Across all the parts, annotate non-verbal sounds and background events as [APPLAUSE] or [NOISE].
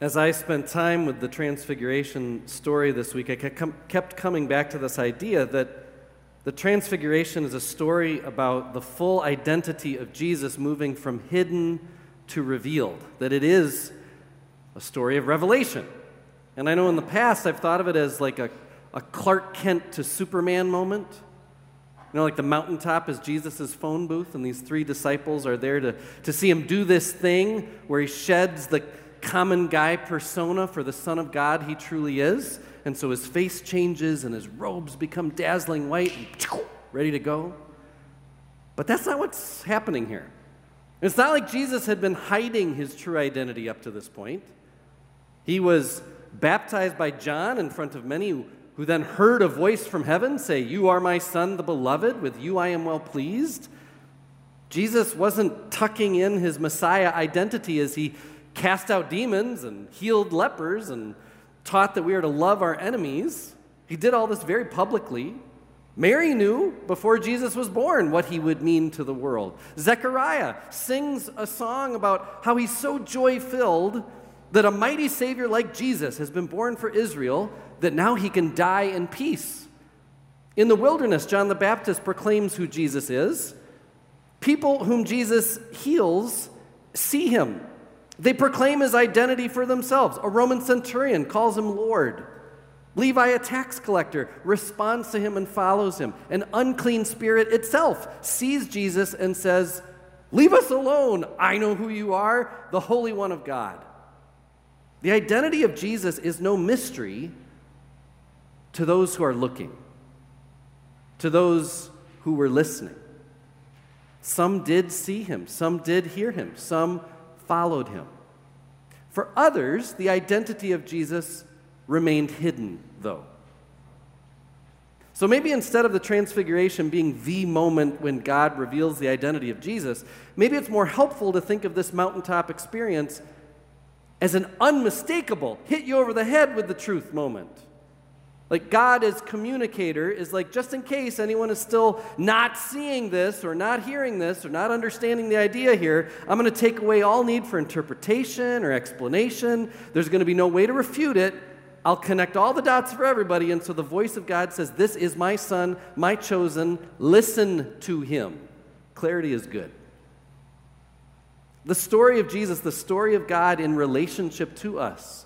As I spent time with the Transfiguration story this week, I kept coming back to this idea that the Transfiguration is a story about the full identity of Jesus moving from hidden to revealed, that it is a story of revelation. And I know in the past I've thought of it as like a, a Clark Kent to Superman moment. You know, like the mountaintop is Jesus' phone booth, and these three disciples are there to, to see him do this thing where he sheds the common guy persona for the Son of God he truly is. And so his face changes and his robes become dazzling white and [TSK] ready to go. But that's not what's happening here. It's not like Jesus had been hiding his true identity up to this point. He was baptized by John in front of many who then heard a voice from heaven say, You are my son, the beloved, with you I am well pleased. Jesus wasn't tucking in his Messiah identity as he cast out demons and healed lepers and taught that we are to love our enemies. He did all this very publicly. Mary knew before Jesus was born what he would mean to the world. Zechariah sings a song about how he's so joy filled that a mighty Savior like Jesus has been born for Israel, that now he can die in peace. In the wilderness, John the Baptist proclaims who Jesus is. People whom Jesus heals see him they proclaim his identity for themselves. A Roman centurion calls him Lord. Levi, a tax collector, responds to him and follows him. An unclean spirit itself sees Jesus and says, Leave us alone. I know who you are, the Holy One of God. The identity of Jesus is no mystery to those who are looking, to those who were listening. Some did see him, some did hear him, some followed him. For others, the identity of Jesus remained hidden, though. So maybe instead of the transfiguration being the moment when God reveals the identity of Jesus, maybe it's more helpful to think of this mountaintop experience as an unmistakable, hit you over the head with the truth moment. Like God as communicator is like, just in case anyone is still not seeing this or not hearing this or not understanding the idea here, I'm going to take away all need for interpretation or explanation. There's going to be no way to refute it. I'll connect all the dots for everybody. And so the voice of God says, This is my son, my chosen. Listen to him. Clarity is good. The story of Jesus, the story of God in relationship to us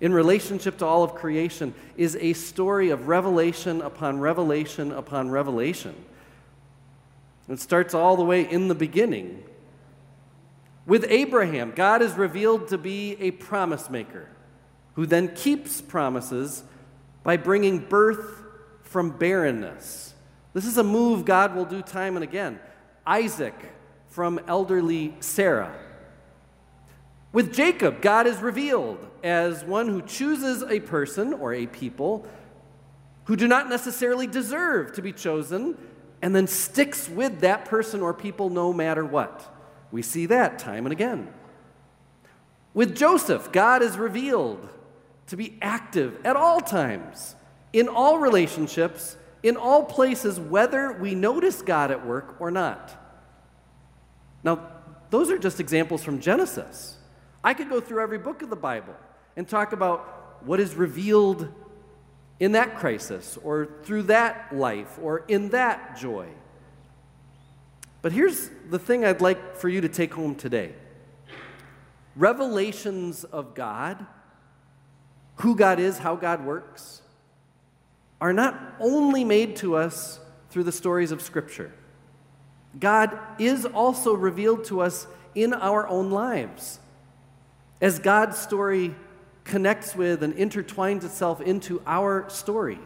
in relationship to all of creation is a story of revelation upon revelation upon revelation. It starts all the way in the beginning. With Abraham, God is revealed to be a promise maker who then keeps promises by bringing birth from barrenness. This is a move God will do time and again. Isaac from elderly Sarah. With Jacob, God is revealed as one who chooses a person or a people who do not necessarily deserve to be chosen and then sticks with that person or people no matter what. We see that time and again. With Joseph, God is revealed to be active at all times, in all relationships, in all places, whether we notice God at work or not. Now, those are just examples from Genesis. I could go through every book of the Bible and talk about what is revealed in that crisis or through that life or in that joy. But here's the thing I'd like for you to take home today revelations of God, who God is, how God works, are not only made to us through the stories of Scripture. God is also revealed to us in our own lives. As God's story connects with and intertwines itself into our story,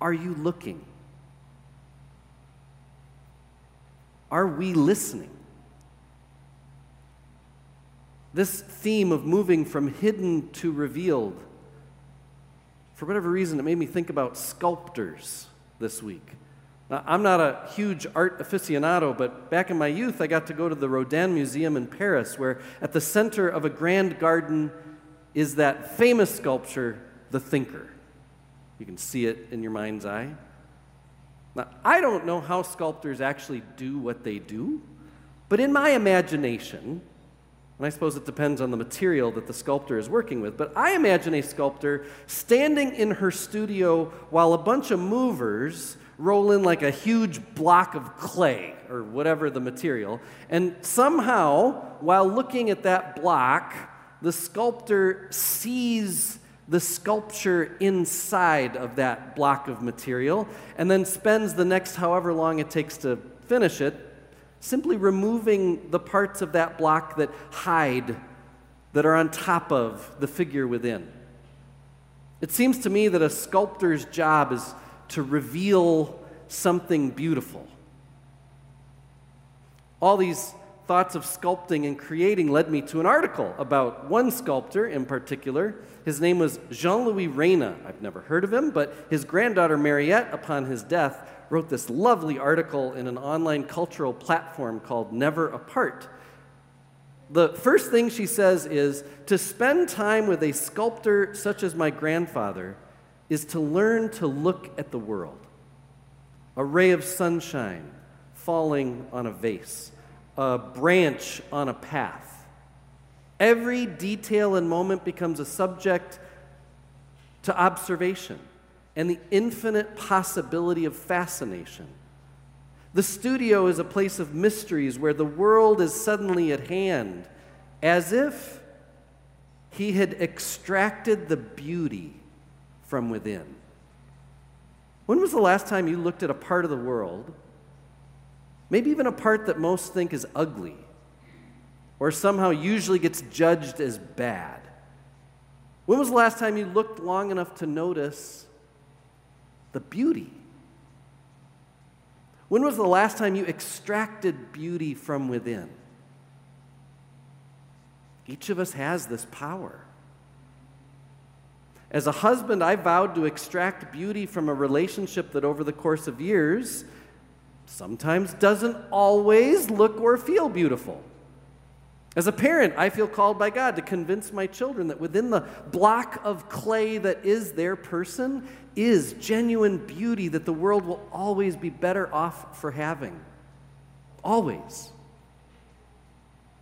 are you looking? Are we listening? This theme of moving from hidden to revealed, for whatever reason, it made me think about sculptors this week. Now, I'm not a huge art aficionado, but back in my youth, I got to go to the Rodin Museum in Paris, where at the center of a grand garden is that famous sculpture, The Thinker. You can see it in your mind's eye. Now, I don't know how sculptors actually do what they do, but in my imagination, And I suppose it depends on the material that the sculptor is working with. But I imagine a sculptor standing in her studio while a bunch of movers roll in like a huge block of clay or whatever the material. And somehow, while looking at that block, the sculptor sees the sculpture inside of that block of material and then spends the next however long it takes to finish it simply removing the parts of that block that hide, that are on top of the figure within. It seems to me that a sculptor's job is to reveal something beautiful. All these thoughts of sculpting and creating led me to an article about one sculptor in particular. His name was Jean Louis Reyna. I've never heard of him, but his granddaughter Mariette, upon his death, wrote this lovely article in an online cultural platform called Never Apart. The first thing she says is to spend time with a sculptor such as my grandfather is to learn to look at the world. A ray of sunshine falling on a vase, a branch on a path. Every detail and moment becomes a subject to observation and the infinite possibility of fascination. The studio is a place of mysteries where the world is suddenly at hand, as if he had extracted the beauty from within. When was the last time you looked at a part of the world, maybe even a part that most think is ugly, or somehow usually gets judged as bad? When was the last time you looked long enough to notice the beauty. When was the last time you extracted beauty from within? Each of us has this power. As a husband, I vowed to extract beauty from a relationship that over the course of years sometimes doesn't always look or feel beautiful. As a parent, I feel called by God to convince my children that within the block of clay that is their person is genuine beauty that the world will always be better off for having. Always.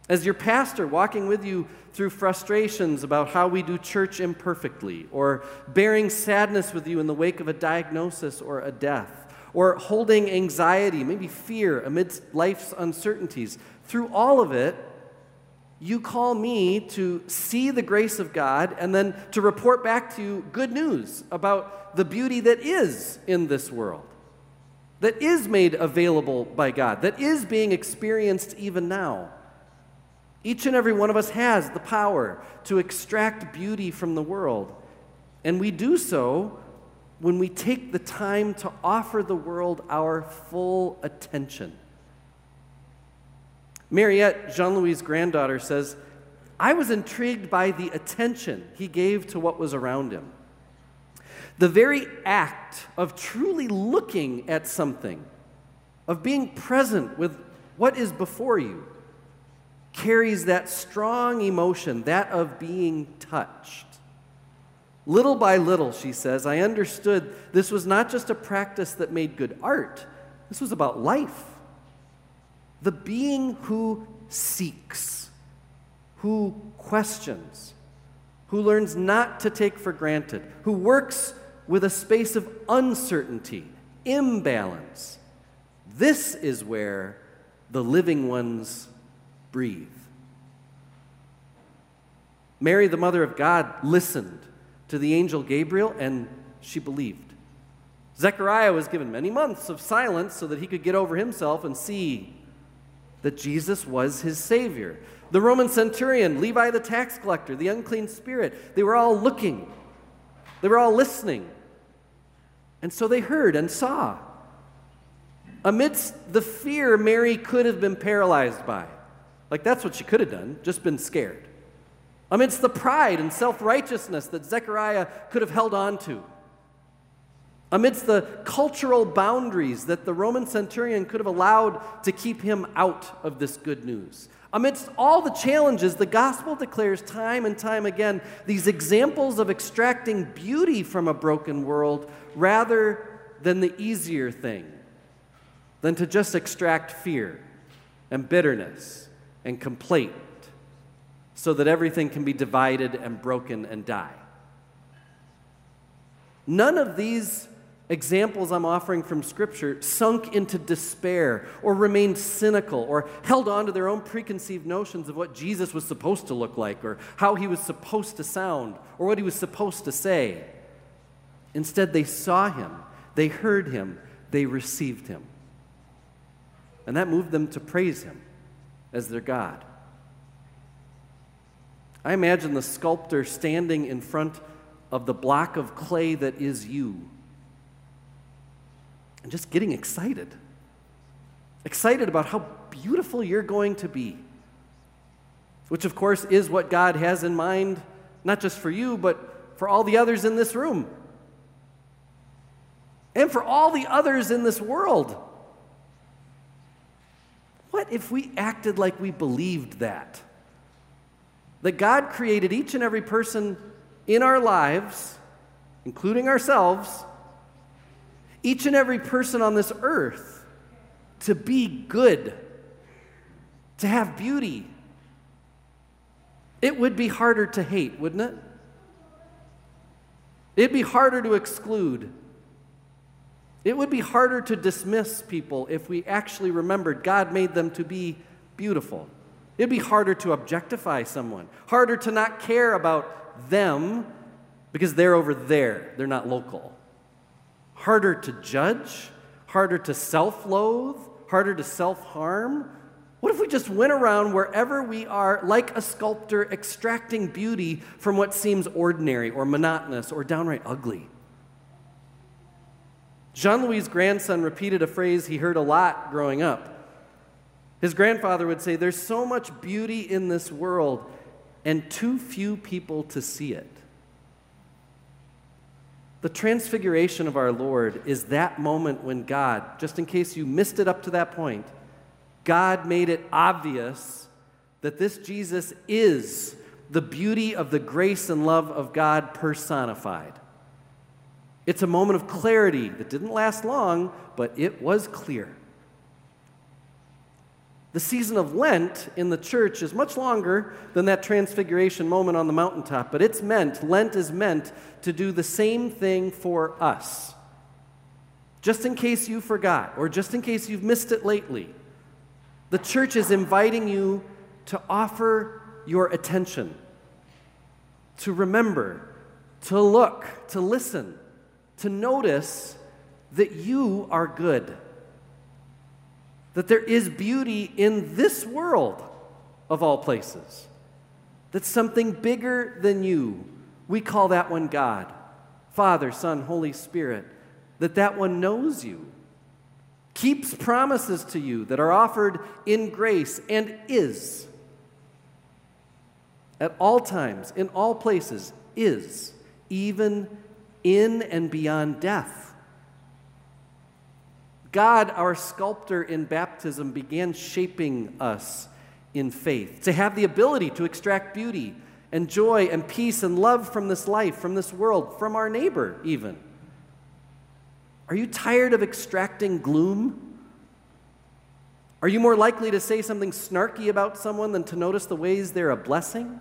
As your pastor walking with you through frustrations about how we do church imperfectly, or bearing sadness with you in the wake of a diagnosis or a death, or holding anxiety, maybe fear amidst life's uncertainties, through all of it, you call me to see the grace of God and then to report back to you good news about the beauty that is in this world, that is made available by God, that is being experienced even now. Each and every one of us has the power to extract beauty from the world, and we do so when we take the time to offer the world our full attention. Mariette, Jean Louis' granddaughter, says, I was intrigued by the attention he gave to what was around him. The very act of truly looking at something, of being present with what is before you, carries that strong emotion, that of being touched. Little by little, she says, I understood this was not just a practice that made good art, this was about life the being who seeks, who questions, who learns not to take for granted, who works with a space of uncertainty, imbalance. This is where the living ones breathe. Mary, the Mother of God, listened to the angel Gabriel and she believed. Zechariah was given many months of silence so that he could get over himself and see that Jesus was his Savior. The Roman centurion, Levi the tax collector, the unclean spirit, they were all looking, they were all listening. And so they heard and saw. Amidst the fear Mary could have been paralyzed by, like that's what she could have done, just been scared. Amidst the pride and self righteousness that Zechariah could have held on to amidst the cultural boundaries that the Roman centurion could have allowed to keep him out of this good news. Amidst all the challenges, the gospel declares time and time again these examples of extracting beauty from a broken world rather than the easier thing, than to just extract fear and bitterness and complete so that everything can be divided and broken and die. None of these examples I'm offering from Scripture sunk into despair or remained cynical or held on to their own preconceived notions of what Jesus was supposed to look like or how he was supposed to sound or what he was supposed to say. Instead, they saw him, they heard him, they received him. And that moved them to praise him as their God. I imagine the sculptor standing in front of the block of clay that is you and just getting excited. Excited about how beautiful you're going to be. Which, of course, is what God has in mind, not just for you, but for all the others in this room. And for all the others in this world. What if we acted like we believed that? That God created each and every person in our lives, including ourselves, each and every person on this earth to be good, to have beauty. It would be harder to hate, wouldn't it? It'd be harder to exclude. It would be harder to dismiss people if we actually remembered God made them to be beautiful. It'd be harder to objectify someone, harder to not care about them because they're over there, they're not local harder to judge, harder to self loathe, harder to self harm? What if we just went around wherever we are like a sculptor extracting beauty from what seems ordinary or monotonous or downright ugly? Jean Louis' grandson repeated a phrase he heard a lot growing up. His grandfather would say, There's so much beauty in this world, and too few people to see it. The transfiguration of our Lord is that moment when God, just in case you missed it up to that point, God made it obvious that this Jesus is the beauty of the grace and love of God personified. It's a moment of clarity that didn't last long, but it was clear. The season of Lent in the church is much longer than that transfiguration moment on the mountaintop, but it's meant, Lent is meant to do the same thing for us. Just in case you forgot, or just in case you've missed it lately, the church is inviting you to offer your attention, to remember, to look, to listen, to notice that you are good that there is beauty in this world of all places. That's something bigger than you. We call that one God. Father, Son, Holy Spirit. That that one knows you. Keeps promises to you that are offered in grace and is. At all times, in all places, is, even in and beyond death. God, our sculptor in baptism, began shaping us in faith to have the ability to extract beauty and joy and peace and love from this life, from this world, from our neighbor, even. Are you tired of extracting gloom? Are you more likely to say something snarky about someone than to notice the ways they're a blessing?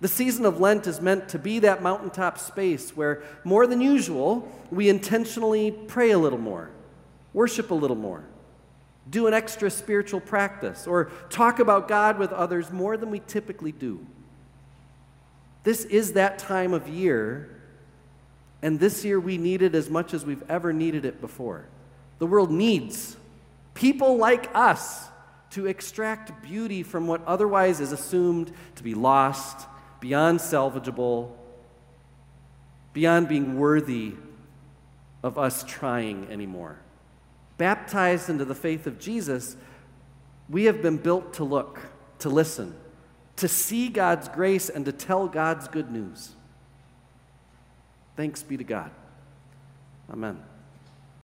The season of Lent is meant to be that mountaintop space where, more than usual, we intentionally pray a little more, worship a little more, do an extra spiritual practice, or talk about God with others more than we typically do. This is that time of year, and this year we need it as much as we've ever needed it before. The world needs people like us to extract beauty from what otherwise is assumed to be lost beyond salvageable, beyond being worthy of us trying anymore. Baptized into the faith of Jesus, we have been built to look, to listen, to see God's grace, and to tell God's good news. Thanks be to God. Amen.